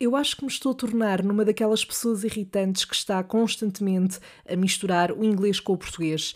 Eu acho que me estou a tornar numa daquelas pessoas irritantes que está constantemente a misturar o inglês com o português.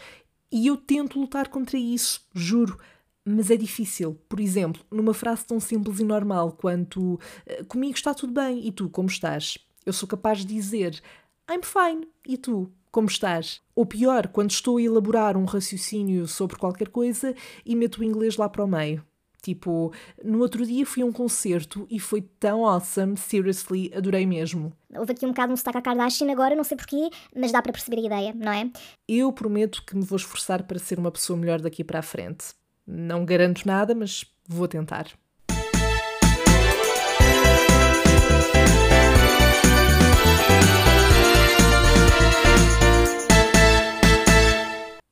E eu tento lutar contra isso, juro. Mas é difícil. Por exemplo, numa frase tão simples e normal quanto eh, comigo está tudo bem e tu como estás? Eu sou capaz de dizer I'm fine e tu como estás? Ou pior, quando estou a elaborar um raciocínio sobre qualquer coisa e meto o inglês lá para o meio. Tipo, no outro dia fui a um concerto e foi tão awesome, seriously, adorei mesmo. Houve aqui um bocado um sotaque à Kardashian agora, não sei porquê, mas dá para perceber a ideia, não é? Eu prometo que me vou esforçar para ser uma pessoa melhor daqui para a frente. Não garanto nada, mas vou tentar.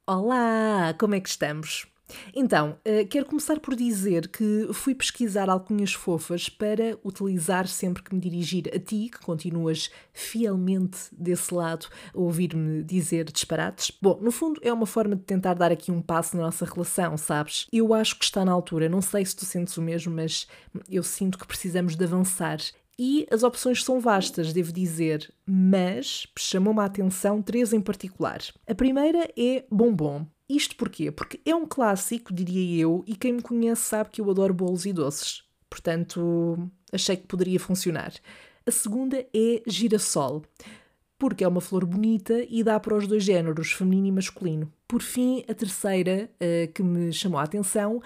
Olá, como é que estamos? Então, uh, quero começar por dizer que fui pesquisar alcunhas fofas para utilizar sempre que me dirigir a ti, que continuas fielmente desse lado a ouvir-me dizer disparates. Bom, no fundo é uma forma de tentar dar aqui um passo na nossa relação, sabes? Eu acho que está na altura, não sei se tu sentes o mesmo, mas eu sinto que precisamos de avançar e as opções são vastas, devo dizer, mas chamou-me a atenção três em particular. A primeira é bombom. Isto porquê? Porque é um clássico, diria eu, e quem me conhece sabe que eu adoro bolos e doces. Portanto, achei que poderia funcionar. A segunda é girassol, porque é uma flor bonita e dá para os dois géneros, feminino e masculino. Por fim, a terceira, uh, que me chamou a atenção,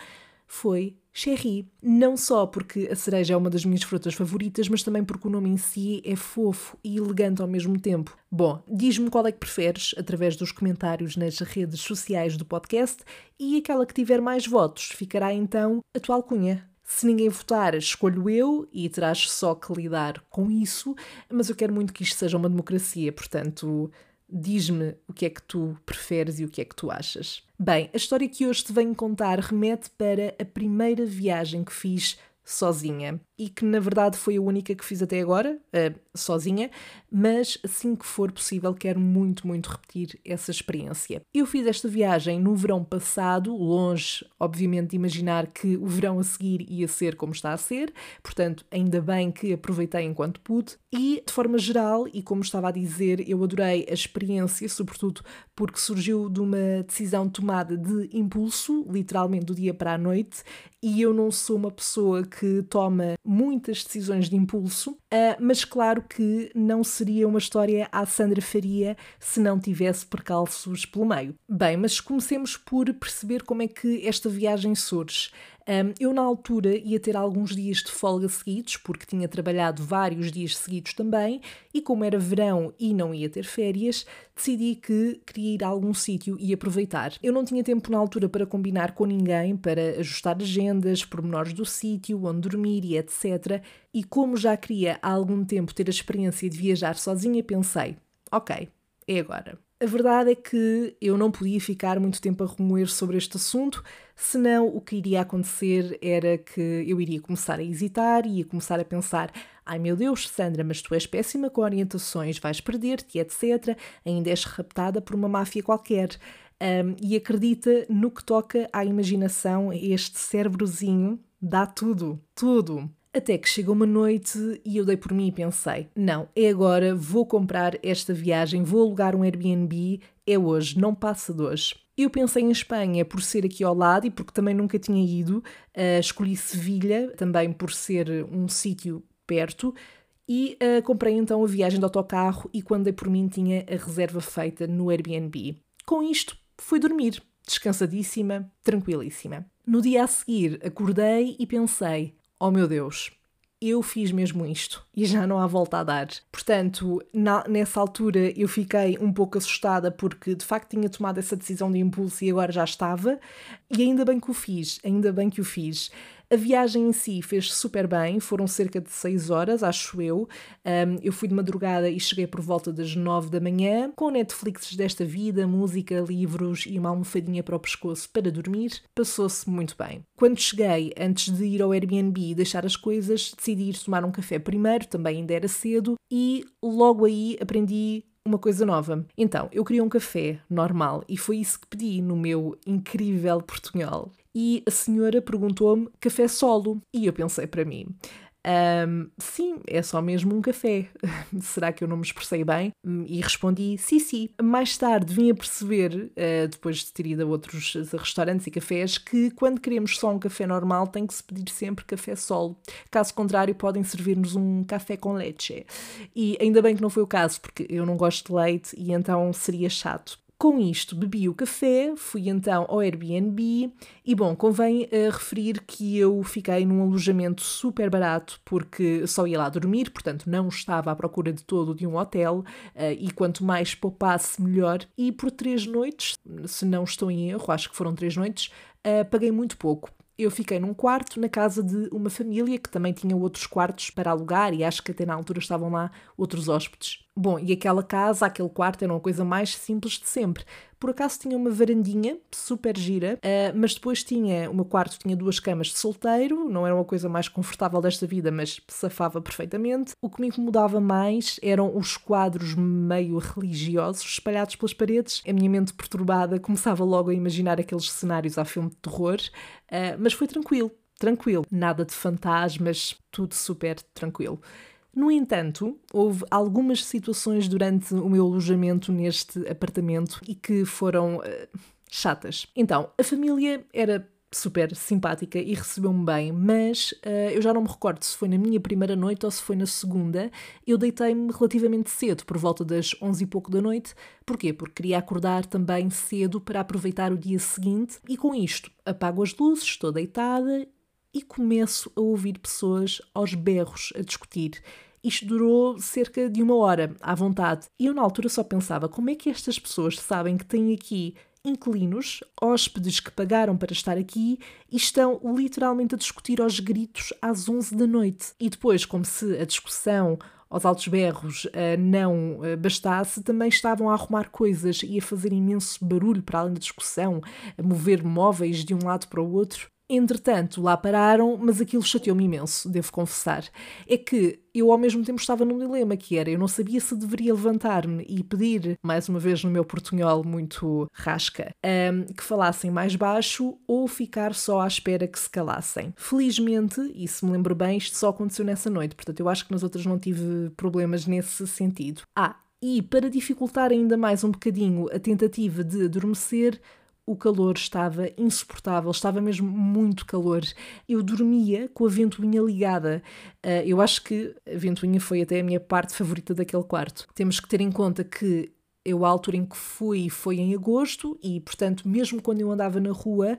foi cherry. Não só porque a cereja é uma das minhas frutas favoritas, mas também porque o nome em si é fofo e elegante ao mesmo tempo. Bom, diz-me qual é que preferes através dos comentários nas redes sociais do podcast e aquela que tiver mais votos ficará então a tua alcunha. Se ninguém votar, escolho eu e terás só que lidar com isso, mas eu quero muito que isto seja uma democracia, portanto, Diz-me o que é que tu preferes e o que é que tu achas. Bem, a história que hoje te venho contar remete para a primeira viagem que fiz sozinha e que na verdade foi a única que fiz até agora, uh, sozinha, mas assim que for possível quero muito, muito repetir essa experiência. Eu fiz esta viagem no verão passado, longe, obviamente, de imaginar que o verão a seguir ia ser como está a ser, portanto, ainda bem que aproveitei enquanto pude e, de forma geral, e como estava a dizer, eu adorei a experiência, sobretudo porque surgiu de uma decisão tomada de impulso, literalmente do dia para a noite, e eu não sou uma pessoa que toma muitas decisões de impulso, uh, mas claro que não seria uma história à Sandra Faria se não tivesse percalços pelo meio. Bem, mas comecemos por perceber como é que esta viagem surge. Um, eu, na altura, ia ter alguns dias de folga seguidos, porque tinha trabalhado vários dias seguidos também, e como era verão e não ia ter férias, decidi que queria ir a algum sítio e aproveitar. Eu não tinha tempo na altura para combinar com ninguém, para ajustar agendas, pormenores do sítio, onde dormir e etc. E como já queria há algum tempo ter a experiência de viajar sozinha, pensei: ok, é agora. A verdade é que eu não podia ficar muito tempo a remoer sobre este assunto, senão o que iria acontecer era que eu iria começar a hesitar, ia começar a pensar: ai meu Deus, Sandra, mas tu és péssima com orientações, vais perder-te, etc. Ainda és raptada por uma máfia qualquer. Um, e acredita no que toca à imaginação, este cérebrozinho dá tudo, tudo. Até que chegou uma noite e eu dei por mim e pensei: não, é agora, vou comprar esta viagem, vou alugar um Airbnb, é hoje, não passa de hoje. Eu pensei em Espanha por ser aqui ao lado e porque também nunca tinha ido. Uh, escolhi Sevilha também por ser um sítio perto. E uh, comprei então a viagem de autocarro e quando dei por mim tinha a reserva feita no Airbnb. Com isto, fui dormir, descansadíssima, tranquilíssima. No dia a seguir, acordei e pensei: oh meu Deus, eu fiz mesmo isto e já não há volta a dar. Portanto, na, nessa altura eu fiquei um pouco assustada porque de facto tinha tomado essa decisão de impulso e agora já estava. E ainda bem que o fiz, ainda bem que o fiz. A viagem em si fez super bem, foram cerca de 6 horas, acho eu. Um, eu fui de madrugada e cheguei por volta das 9 da manhã, com Netflix desta vida, música, livros e uma almofadinha para o pescoço para dormir. Passou-se muito bem. Quando cheguei, antes de ir ao Airbnb e deixar as coisas, decidi ir tomar um café primeiro, também ainda era cedo, e logo aí aprendi uma coisa nova. Então, eu queria um café normal e foi isso que pedi no meu incrível portunhol. E a senhora perguntou-me café solo. E eu pensei para mim, Um, sim, é só mesmo um café. Será que eu não me expressei bem? E respondi sim, sim. Mais tarde vim a perceber, uh, depois de ter ido a outros restaurantes e cafés, que quando queremos só um café normal tem que se pedir sempre café solo. Caso contrário, podem servir-nos um café com leite. E ainda bem que não foi o caso, porque eu não gosto de leite e então seria chato. Com isto, bebi o café, fui então ao Airbnb e, bom, convém uh, referir que eu fiquei num alojamento super barato porque só ia lá dormir, portanto não estava à procura de todo de um hotel uh, e quanto mais poupasse, melhor. E por três noites, se não estou em erro, acho que foram três noites, uh, paguei muito pouco eu fiquei num quarto na casa de uma família que também tinha outros quartos para alugar e acho que até na altura estavam lá outros hóspedes. Bom, e aquela casa, aquele quarto era uma coisa mais simples de sempre. Por acaso tinha uma varandinha super gira, uh, mas depois tinha, o meu quarto tinha duas camas de solteiro, não era uma coisa mais confortável desta vida, mas safava perfeitamente. O que me incomodava mais eram os quadros meio religiosos espalhados pelas paredes. A minha mente perturbada começava logo a imaginar aqueles cenários a filme de terror, uh, mas foi tranquilo, tranquilo. Nada de fantasmas, tudo super tranquilo. No entanto, houve algumas situações durante o meu alojamento neste apartamento e que foram uh, chatas. Então, a família era super simpática e recebeu-me bem, mas uh, eu já não me recordo se foi na minha primeira noite ou se foi na segunda. Eu deitei-me relativamente cedo, por volta das 11 e pouco da noite. Porquê? Porque queria acordar também cedo para aproveitar o dia seguinte e com isto apago as luzes, estou deitada e começo a ouvir pessoas aos berros a discutir. Isto durou cerca de uma hora, à vontade. E eu, na altura, só pensava como é que estas pessoas sabem que têm aqui inquilinos, hóspedes que pagaram para estar aqui e estão literalmente a discutir aos gritos às 11 da noite. E depois, como se a discussão aos altos berros uh, não uh, bastasse, também estavam a arrumar coisas e a fazer imenso barulho para além da discussão, a mover móveis de um lado para o outro. Entretanto, lá pararam, mas aquilo chateou-me imenso, devo confessar. É que eu ao mesmo tempo estava num dilema que era, eu não sabia se deveria levantar-me e pedir, mais uma vez no meu portunhol muito rasca, um, que falassem mais baixo ou ficar só à espera que se calassem. Felizmente, e se me lembro bem, isto só aconteceu nessa noite, portanto eu acho que nas outras não tive problemas nesse sentido. Ah, e para dificultar ainda mais um bocadinho a tentativa de adormecer, o calor estava insuportável, estava mesmo muito calor. Eu dormia com a ventoinha ligada. Uh, eu acho que a ventoinha foi até a minha parte favorita daquele quarto. Temos que ter em conta que eu, a altura em que fui, foi em agosto e, portanto, mesmo quando eu andava na rua,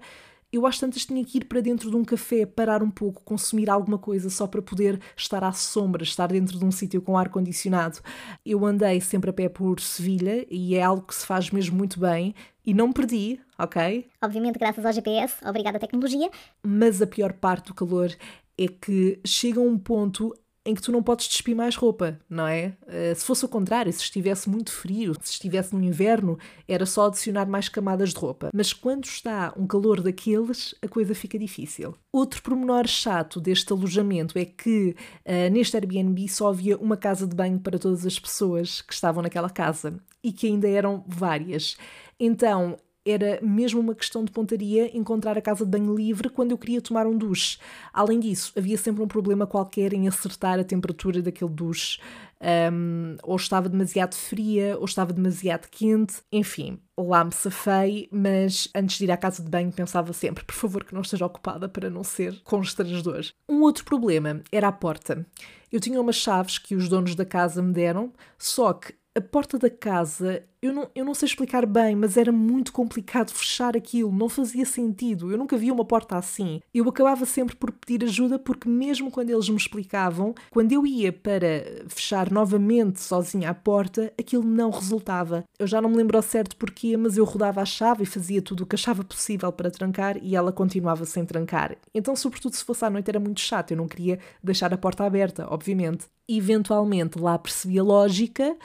eu às tantas tinha que ir para dentro de um café, parar um pouco, consumir alguma coisa só para poder estar à sombra, estar dentro de um sítio com ar condicionado. Eu andei sempre a pé por Sevilha e é algo que se faz mesmo muito bem e não perdi, ok? Obviamente, graças ao GPS, obrigada à tecnologia. Mas a pior parte do calor é que chega a um ponto em que tu não podes despir mais roupa, não é? Uh, se fosse o contrário, se estivesse muito frio, se estivesse no inverno, era só adicionar mais camadas de roupa. Mas quando está um calor daqueles, a coisa fica difícil. Outro pormenor chato deste alojamento é que uh, neste Airbnb só havia uma casa de banho para todas as pessoas que estavam naquela casa e que ainda eram várias. Então, era mesmo uma questão de pontaria encontrar a casa de banho livre quando eu queria tomar um duche. Além disso, havia sempre um problema qualquer em acertar a temperatura daquele duche. Um, ou estava demasiado fria, ou estava demasiado quente, enfim, lá me safei, mas antes de ir à casa de banho pensava sempre, por favor, que não esteja ocupada para não ser constrangedor. Um outro problema era a porta. Eu tinha umas chaves que os donos da casa me deram, só que a porta da casa, eu não, eu não sei explicar bem, mas era muito complicado fechar aquilo, não fazia sentido. Eu nunca vi uma porta assim. Eu acabava sempre por pedir ajuda porque, mesmo quando eles me explicavam, quando eu ia para fechar novamente sozinha a porta, aquilo não resultava. Eu já não me lembro ao certo porquê, mas eu rodava a chave e fazia tudo o que achava possível para trancar e ela continuava sem trancar. Então, sobretudo se fosse à noite, era muito chato. Eu não queria deixar a porta aberta, obviamente. Eventualmente lá percebi a lógica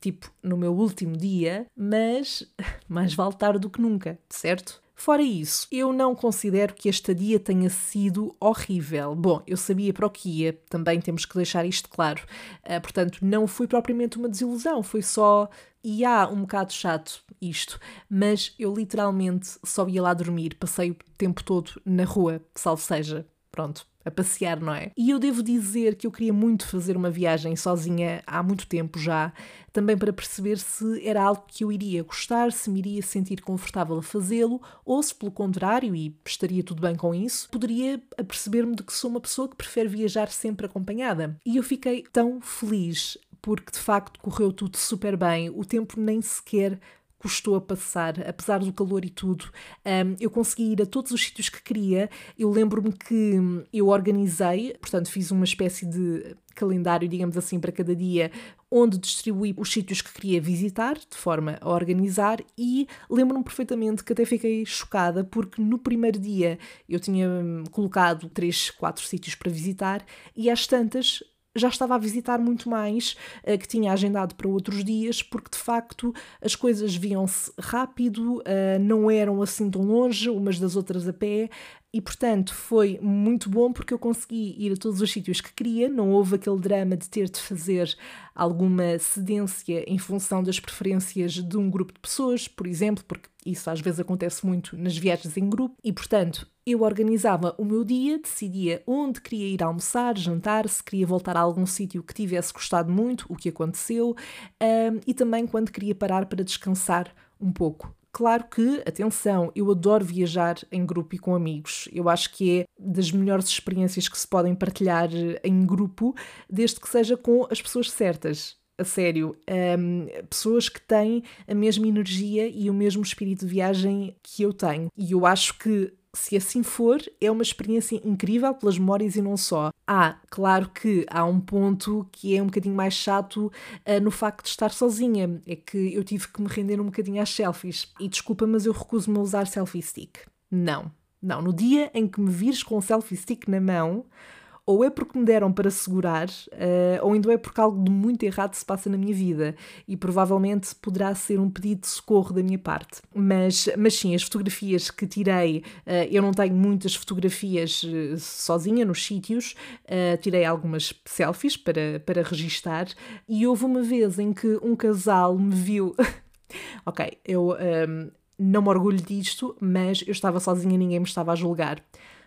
tipo no meu último dia, mas mais vale tarde do que nunca, certo? Fora isso, eu não considero que esta dia tenha sido horrível. Bom, eu sabia para o que ia, também temos que deixar isto claro. Uh, portanto, não foi propriamente uma desilusão, foi só. E há um bocado chato isto, mas eu literalmente só ia lá dormir, passei o tempo todo na rua, salvo seja. Pronto, a passear, não é? E eu devo dizer que eu queria muito fazer uma viagem sozinha há muito tempo já, também para perceber se era algo que eu iria gostar, se me iria sentir confortável a fazê-lo, ou se pelo contrário, e estaria tudo bem com isso, poderia aperceber-me de que sou uma pessoa que prefere viajar sempre acompanhada. E eu fiquei tão feliz porque de facto correu tudo super bem, o tempo nem sequer custou a passar, apesar do calor e tudo. Um, eu consegui ir a todos os sítios que queria. Eu lembro-me que eu organizei, portanto, fiz uma espécie de calendário, digamos assim, para cada dia, onde distribuí os sítios que queria visitar, de forma a organizar, e lembro-me perfeitamente que até fiquei chocada, porque no primeiro dia eu tinha hum, colocado três, quatro sítios para visitar, e às tantas já estava a visitar muito mais, uh, que tinha agendado para outros dias, porque de facto as coisas viam-se rápido, uh, não eram assim tão longe umas das outras a pé, e portanto foi muito bom porque eu consegui ir a todos os sítios que queria, não houve aquele drama de ter de fazer alguma cedência em função das preferências de um grupo de pessoas, por exemplo, porque isso às vezes acontece muito nas viagens em grupo, e portanto eu organizava o meu dia, decidia onde queria ir almoçar, jantar, se queria voltar a algum sítio que tivesse gostado muito, o que aconteceu, um, e também quando queria parar para descansar um pouco. Claro que, atenção, eu adoro viajar em grupo e com amigos. Eu acho que é das melhores experiências que se podem partilhar em grupo, desde que seja com as pessoas certas. A sério, um, pessoas que têm a mesma energia e o mesmo espírito de viagem que eu tenho. E eu acho que se assim for, é uma experiência incrível pelas memórias e não só. Ah, claro que há um ponto que é um bocadinho mais chato uh, no facto de estar sozinha. É que eu tive que me render um bocadinho às selfies. E desculpa, mas eu recuso-me a usar selfie stick. Não. Não, no dia em que me vires com o selfie stick na mão, ou é porque me deram para segurar, uh, ou ainda é porque algo de muito errado se passa na minha vida e provavelmente poderá ser um pedido de socorro da minha parte. Mas, mas sim, as fotografias que tirei, uh, eu não tenho muitas fotografias uh, sozinha nos sítios, tirei algumas selfies para, para registar e houve uma vez em que um casal me viu. ok, eu. Um, ehm, não me orgulho disto, mas eu estava sozinha, ninguém me estava a julgar.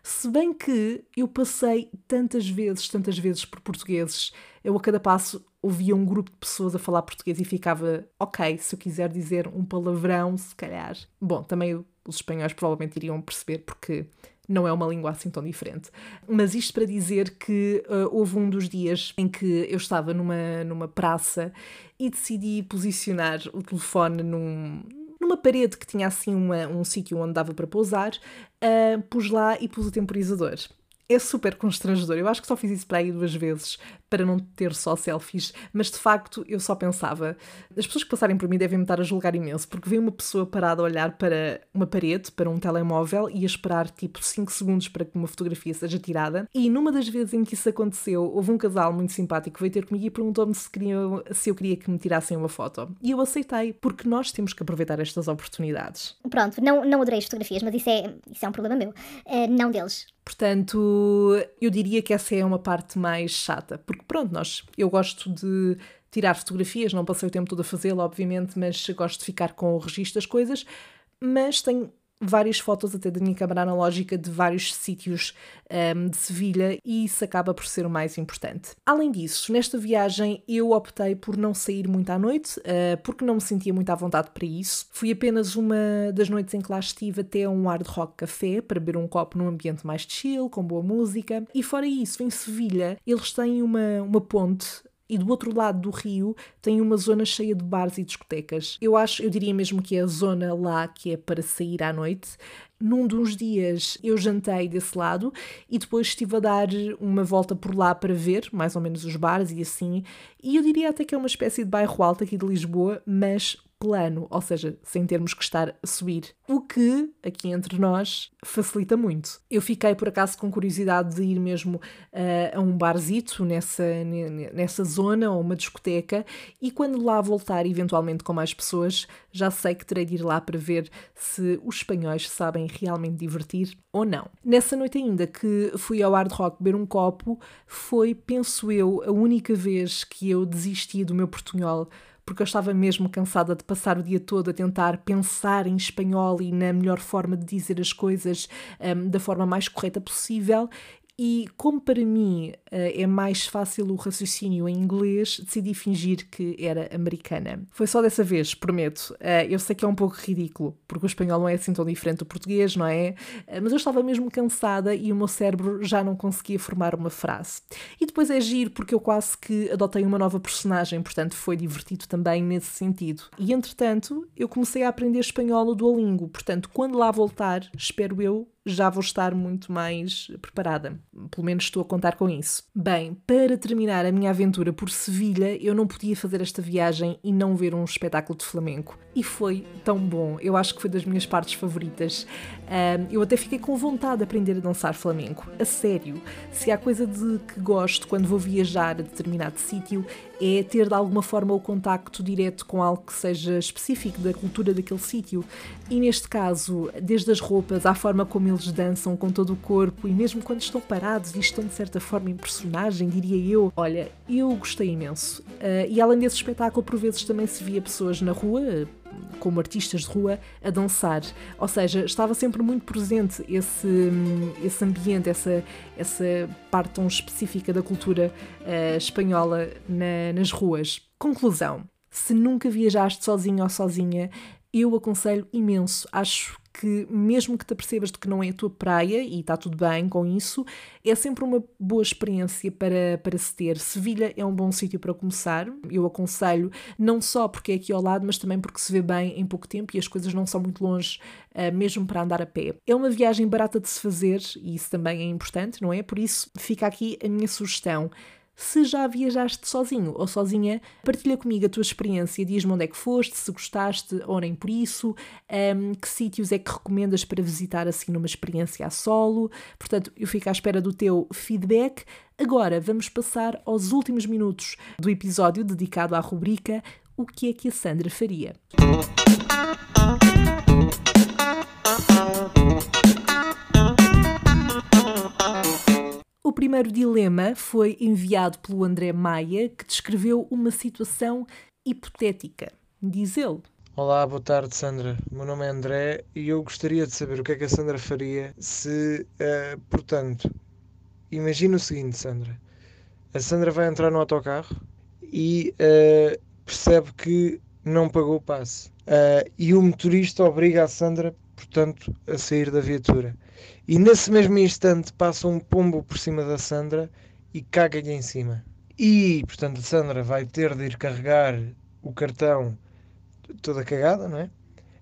Se bem que eu passei tantas vezes, tantas vezes por portugueses, eu a cada passo ouvia um grupo de pessoas a falar português e ficava, ok, se eu quiser dizer um palavrão, se calhar. Bom, também os espanhóis provavelmente iriam perceber porque não é uma língua assim tão diferente. Mas isto para dizer que uh, houve um dos dias em que eu estava numa, numa praça e decidi posicionar o telefone num, numa parede que tinha assim uma, um sítio onde dava para pousar, uh, pus lá e pus o temporizador é super constrangedor. Eu acho que só fiz isso para aí duas vezes, para não ter só selfies, mas de facto eu só pensava. As pessoas que passarem por mim devem me estar a julgar imenso, porque veio uma pessoa parada a olhar para uma parede, para um telemóvel, e a esperar tipo 5 segundos para que uma fotografia seja tirada. E numa das vezes em que isso aconteceu, houve um casal muito simpático que veio ter comigo e perguntou-me se, se eu queria que me tirassem uma foto. E eu aceitei, porque nós temos que aproveitar estas oportunidades. Pronto, não, não adorei as fotografias, mas isso é, isso é um problema meu, uh, não deles. Portanto, eu diria que essa é uma parte mais chata, porque pronto, nós, eu gosto de tirar fotografias, não passei o tempo todo a fazê-lo, obviamente, mas gosto de ficar com o registro das coisas, mas tenho várias fotos até da minha câmara analógica de vários sítios um, de Sevilha e isso acaba por ser o mais importante. Além disso, nesta viagem eu optei por não sair muito à noite uh, porque não me sentia muito à vontade para isso. Fui apenas uma das noites em que lá estive até um hard rock café para beber um copo num ambiente mais chill, com boa música. E fora isso, em Sevilha, eles têm uma, uma ponte e do outro lado do rio tem uma zona cheia de bares e discotecas. Eu acho, eu diria mesmo que é a zona lá que é para sair à noite. Num dos dias eu jantei desse lado e depois estive a dar uma volta por lá para ver mais ou menos os bares e assim. E eu diria até que é uma espécie de bairro alto aqui de Lisboa, mas plano, ou seja, sem termos que estar a subir. O que, aqui entre nós, facilita muito. Eu fiquei, por acaso, com curiosidade de ir mesmo uh, a um barzito nessa, nessa zona, ou uma discoteca, e quando lá voltar, eventualmente com mais pessoas, já sei que terei de ir lá para ver se os espanhóis sabem realmente divertir ou não. Nessa noite ainda que fui ao Hard Rock beber um copo, foi, penso eu, a única vez que eu desisti do meu portunhol porque eu estava mesmo cansada de passar o dia todo a tentar pensar em espanhol e na melhor forma de dizer as coisas um, da forma mais correta possível. E como para mim eh, é mais fácil o raciocínio em inglês, decidi fingir que era americana. Foi só dessa vez, prometo. Eh, eu sei que é um pouco ridículo, porque o espanhol não é assim tão diferente do português, não é? Eh, mas eu estava mesmo cansada e o meu cérebro já não conseguia formar uma frase. E depois é giro, porque eu quase que adotei uma nova personagem, portanto foi divertido também nesse sentido. E entretanto, eu comecei a aprender espanhol no Duolingo, portanto, quando lá voltar, espero eu já vou estar muito mais preparada. Pelo menos estou a contar com isso. Bem, para terminar a minha aventura por Sevilha, eu não podia fazer esta viagem e não ver um espetáculo de flamenco. E foi tão bom. Eu acho que foi das minhas partes favoritas. eu até fiquei com vontade de aprender a dançar flamenco. A sério. Se há coisa de que gosto quando vou viajar a determinado sítio, é ter de alguma forma o contacto direto com algo que seja específico da cultura daquele sítio. E neste caso, desde as roupas à forma como eles dançam com todo o corpo e mesmo quando estão parados e estão de certa forma em personagem, diria eu, olha, eu gostei imenso. Uh, e além desse espetáculo, por vezes também se via pessoas na rua, como artistas de rua a dançar. Ou seja, estava sempre muito presente esse, esse ambiente, essa, essa parte tão específica da cultura uh, espanhola na, nas ruas. Conclusão: se nunca viajaste sozinho ou sozinha, eu aconselho imenso. Acho que, mesmo que te apercebas de que não é a tua praia, e está tudo bem com isso, é sempre uma boa experiência para, para se ter. Sevilha é um bom sítio para começar. Eu aconselho, não só porque é aqui ao lado, mas também porque se vê bem em pouco tempo e as coisas não são muito longe, uh, mesmo para andar a pé. É uma viagem barata de se fazer e isso também é importante, não é? Por isso, fica aqui a minha sugestão. Se já viajaste sozinho ou sozinha, partilha comigo a tua experiência, diz-me onde é que foste, se gostaste ou nem por isso, um, que sítios é que recomendas para visitar assim numa experiência a solo. Portanto, eu fico à espera do teu feedback. Agora vamos passar aos últimos minutos do episódio dedicado à rubrica O que é que a Sandra faria? Primeiro dilema foi enviado pelo André Maia, que descreveu uma situação hipotética. Diz ele. Olá, boa tarde, Sandra. Meu nome é André e eu gostaria de saber o que é que a Sandra faria se, uh, portanto, imagina o seguinte, Sandra. A Sandra vai entrar no autocarro e uh, percebe que não pagou o passe. Uh, e o motorista obriga a Sandra, portanto, a sair da viatura. E nesse mesmo instante passa um pombo por cima da Sandra e caga-lhe em cima. E, portanto, a Sandra vai ter de ir carregar o cartão toda cagada, não é?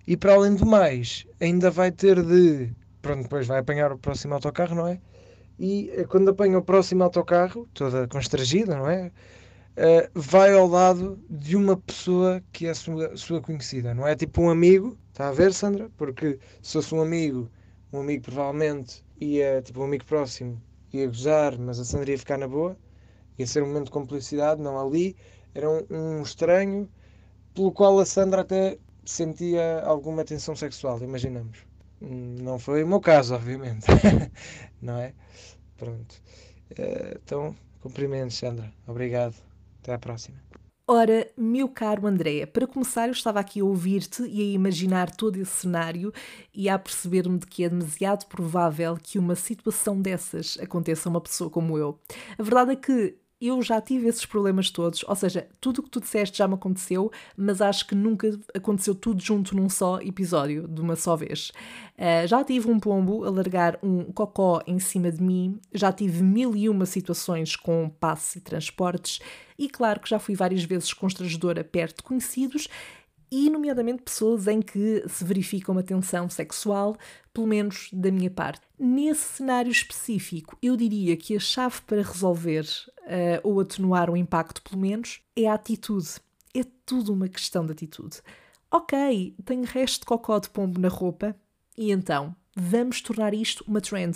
E para além do mais, ainda vai ter de. Pronto, depois vai apanhar o próximo autocarro, não é? E eh, quando apanha o próximo autocarro, toda constrangida, não é? Uh, vai ao lado de uma pessoa que é sua, sua conhecida, não é? Tipo um amigo, está a ver, Sandra? Porque se fosse um amigo um amigo provavelmente ia, tipo, um amigo próximo ia gozar, mas a Sandra ia ficar na boa, ia ser um momento de complicidade, não ali. Era um, um estranho pelo qual a Sandra até sentia alguma tensão sexual, imaginamos. Não foi o meu caso, obviamente, não é? Pronto. Uh, então, cumprimentos, Sandra. Obrigado. Até à próxima. Ora, meu caro André, para começar, eu estava aqui a ouvir-te e a imaginar todo esse cenário e a perceber-me de que é demasiado provável que uma situação dessas aconteça a uma pessoa como eu. A verdade é que eu já tive esses problemas todos, ou seja, tudo o que tu disseste já me aconteceu, mas acho que nunca aconteceu tudo junto num só episódio, de uma só vez. Uh, já tive um pombo a largar um cocó em cima de mim, já tive mil e uma situações com passe e transportes, e claro que já fui várias vezes constrangedora perto de conhecidos e, nomeadamente, pessoas em que se verifica uma tensão sexual, pelo menos da minha parte. Nesse cenário específico, eu diria que a chave para resolver uh, ou atenuar o impacto, pelo menos, é a atitude. É tudo uma questão de atitude. Ok, tenho resto de cocó de pombo na roupa, e então? Vamos tornar isto uma trend.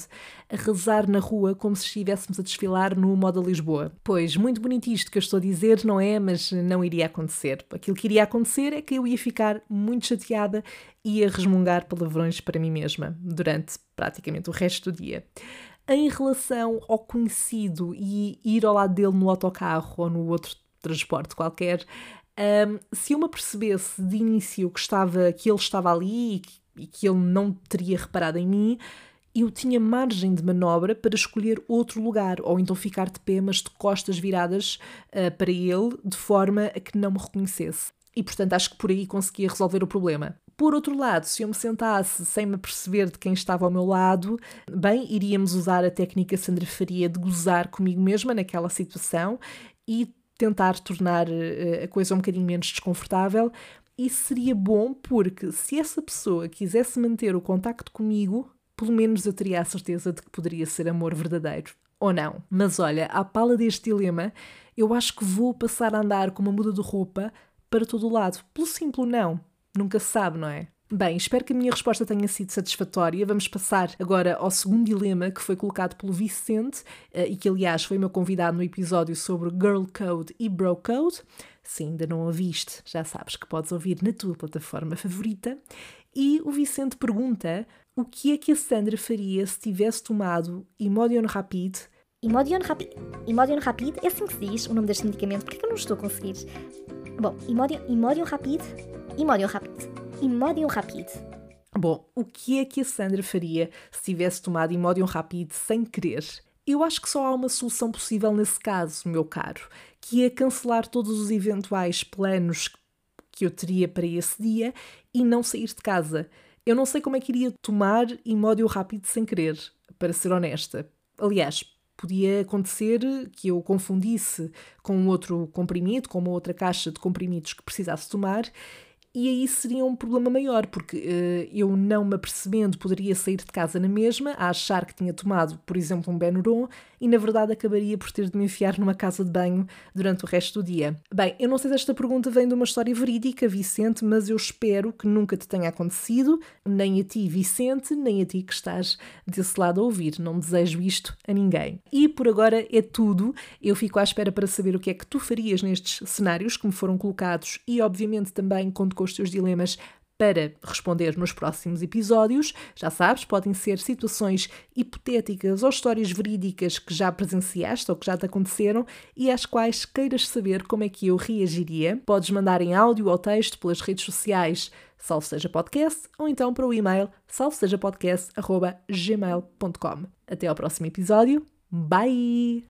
Arrasar na rua como se estivéssemos a desfilar no Moda Lisboa. Pois, muito bonito isto que eu estou a dizer, não é? Mas não iria acontecer. Aquilo que iria acontecer é que eu ia ficar muito chateada e ia resmungar palavrões para mim mesma durante praticamente o resto do dia. Em relação ao conhecido e ir ao lado dele no autocarro ou no outro transporte qualquer, um, se eu me percebesse de início que, estava, que ele estava ali e que e que ele não teria reparado em mim, eu tinha margem de manobra para escolher outro lugar, ou então ficar de pé, mas de costas viradas uh, para ele, de forma a que não me reconhecesse. E portanto acho que por aí conseguia resolver o problema. Por outro lado, se eu me sentasse sem me perceber de quem estava ao meu lado, bem, iríamos usar a técnica Sandra Faria de gozar comigo mesma naquela situação e tentar tornar uh, a coisa um bocadinho menos desconfortável. E seria bom porque se essa pessoa quisesse manter o contacto comigo, pelo menos eu teria a certeza de que poderia ser amor verdadeiro. Ou não. Mas olha, à pala deste dilema, eu acho que vou passar a andar com uma muda de roupa para todo o lado. Pelo simples não. Nunca se sabe, não é? Bem, espero que a minha resposta tenha sido satisfatória. Vamos passar agora ao segundo dilema que foi colocado pelo Vicente eh, e que, aliás, foi meu convidado no episódio sobre Girl Code e Bro Code. Se ainda não ouviste, já sabes que podes ouvir na tua plataforma favorita. E o Vicente pergunta o que é que a Sandra faria se tivesse tomado Imodion Rapid? Imodion Rapid. Imodion Rapid é assim que se diz o nome deste medicamento. Por que eu não estou a conseguir? Bom, Imodion, Imodion Rapid. Imodion Rapid. Imodion Rapid. Bom, o que é que a Sandra faria se tivesse tomado Imodion Rapid sem querer? Eu acho que só há uma solução possível nesse caso, meu caro, que é cancelar todos os eventuais planos que eu teria para esse dia e não sair de casa. Eu não sei como é que iria tomar Imódio rápido sem querer, para ser honesta. Aliás, podia acontecer que eu confundisse com outro comprimido, com uma outra caixa de comprimidos que precisasse tomar e aí seria um problema maior, porque uh, eu não me apercebendo poderia sair de casa na mesma, a achar que tinha tomado, por exemplo, um Benuron e na verdade acabaria por ter de me enfiar numa casa de banho durante o resto do dia. Bem, eu não sei se esta pergunta vem de uma história verídica, Vicente, mas eu espero que nunca te tenha acontecido, nem a ti, Vicente, nem a ti que estás desse lado a ouvir. Não desejo isto a ninguém. E por agora é tudo. Eu fico à espera para saber o que é que tu farias nestes cenários que me foram colocados e, obviamente, também conto com os teus dilemas para responder nos próximos episódios. Já sabes, podem ser situações hipotéticas ou histórias verídicas que já presenciaste ou que já te aconteceram e às quais queiras saber como é que eu reagiria. Podes mandar em áudio ou texto pelas redes sociais Salve Seja Podcast ou então para o e-mail salvesejapodcast.gmail.com. Até ao próximo episódio. Bye!